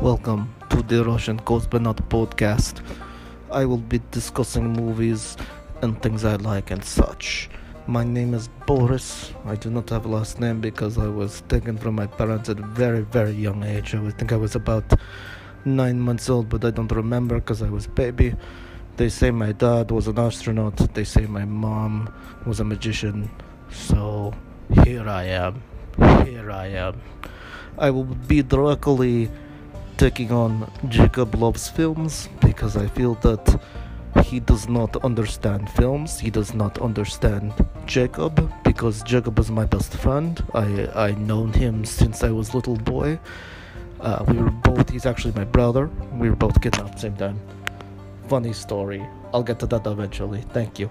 Welcome to the Russian Coast but not podcast. I will be discussing movies and things I like and such. My name is Boris. I do not have a last name because I was taken from my parents at a very, very young age. I think I was about nine months old, but I don't remember because I was baby. They say my dad was an astronaut. They say my mom was a magician. So here I am. Here I am. I will be directly taking on Jacob Loves Films because I feel that he does not understand films. He does not understand Jacob because Jacob is my best friend. I I known him since I was little boy. Uh, we were both. He's actually my brother. We were both kidnapped same time. Funny story. I'll get to that eventually. Thank you.